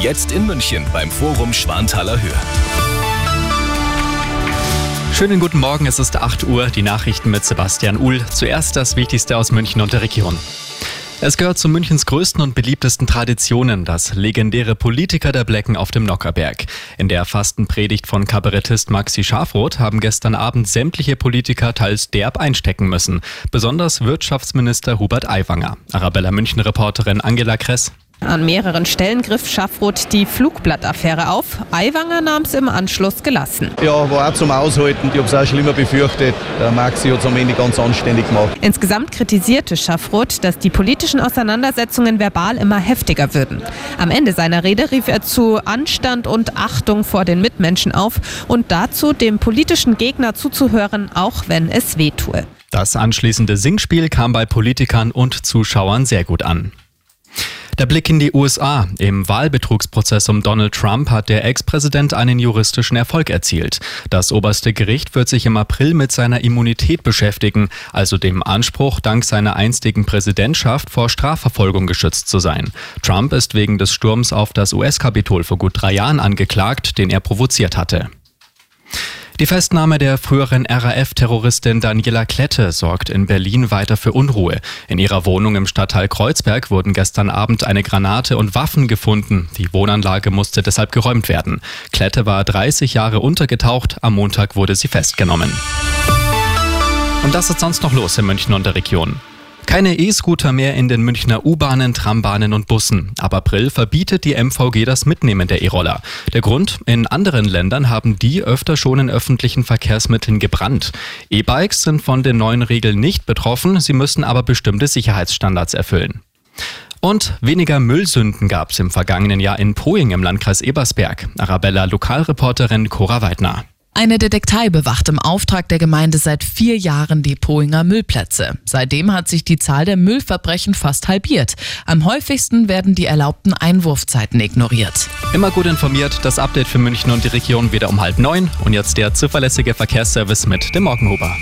Jetzt in München beim Forum Schwanthaler Höhe. Schönen guten Morgen, es ist 8 Uhr, die Nachrichten mit Sebastian Uhl. Zuerst das Wichtigste aus München und der Region. Es gehört zu Münchens größten und beliebtesten Traditionen, das legendäre Politiker der Blecken auf dem Nockerberg. In der Fastenpredigt von Kabarettist Maxi Schafroth haben gestern Abend sämtliche Politiker teils derb einstecken müssen. Besonders Wirtschaftsminister Hubert Aiwanger. Arabella München-Reporterin Angela Kress. An mehreren Stellen griff Schaffroth die Flugblattaffäre auf. Aiwanger nahm es im Anschluss gelassen. Ja, war auch zum Aushalten. Ich habe es auch schlimmer befürchtet. Der Maxi hat es am Ende ganz anständig gemacht. Insgesamt kritisierte Schaffroth, dass die politischen Auseinandersetzungen verbal immer heftiger würden. Am Ende seiner Rede rief er zu Anstand und Achtung vor den Mitmenschen auf und dazu, dem politischen Gegner zuzuhören, auch wenn es weh tue. Das anschließende Singspiel kam bei Politikern und Zuschauern sehr gut an. Der Blick in die USA. Im Wahlbetrugsprozess um Donald Trump hat der Ex-Präsident einen juristischen Erfolg erzielt. Das oberste Gericht wird sich im April mit seiner Immunität beschäftigen, also dem Anspruch, dank seiner einstigen Präsidentschaft vor Strafverfolgung geschützt zu sein. Trump ist wegen des Sturms auf das US-Kapitol vor gut drei Jahren angeklagt, den er provoziert hatte. Die Festnahme der früheren RAF-Terroristin Daniela Klette sorgt in Berlin weiter für Unruhe. In ihrer Wohnung im Stadtteil Kreuzberg wurden gestern Abend eine Granate und Waffen gefunden. Die Wohnanlage musste deshalb geräumt werden. Klette war 30 Jahre untergetaucht. Am Montag wurde sie festgenommen. Und das ist sonst noch los in München und der Region. Keine E-Scooter mehr in den Münchner U-Bahnen, Trambahnen und Bussen. Ab April verbietet die MVG das Mitnehmen der E-Roller. Der Grund? In anderen Ländern haben die öfter schon in öffentlichen Verkehrsmitteln gebrannt. E-Bikes sind von den neuen Regeln nicht betroffen, sie müssen aber bestimmte Sicherheitsstandards erfüllen. Und weniger Müllsünden gab es im vergangenen Jahr in Poing im Landkreis Ebersberg. Arabella Lokalreporterin Cora Weidner. Eine Detektei bewacht im Auftrag der Gemeinde seit vier Jahren die Poinger Müllplätze. Seitdem hat sich die Zahl der Müllverbrechen fast halbiert. Am häufigsten werden die erlaubten Einwurfzeiten ignoriert. Immer gut informiert, das Update für München und die Region wieder um halb neun. Und jetzt der zuverlässige Verkehrsservice mit dem Morgenhuber.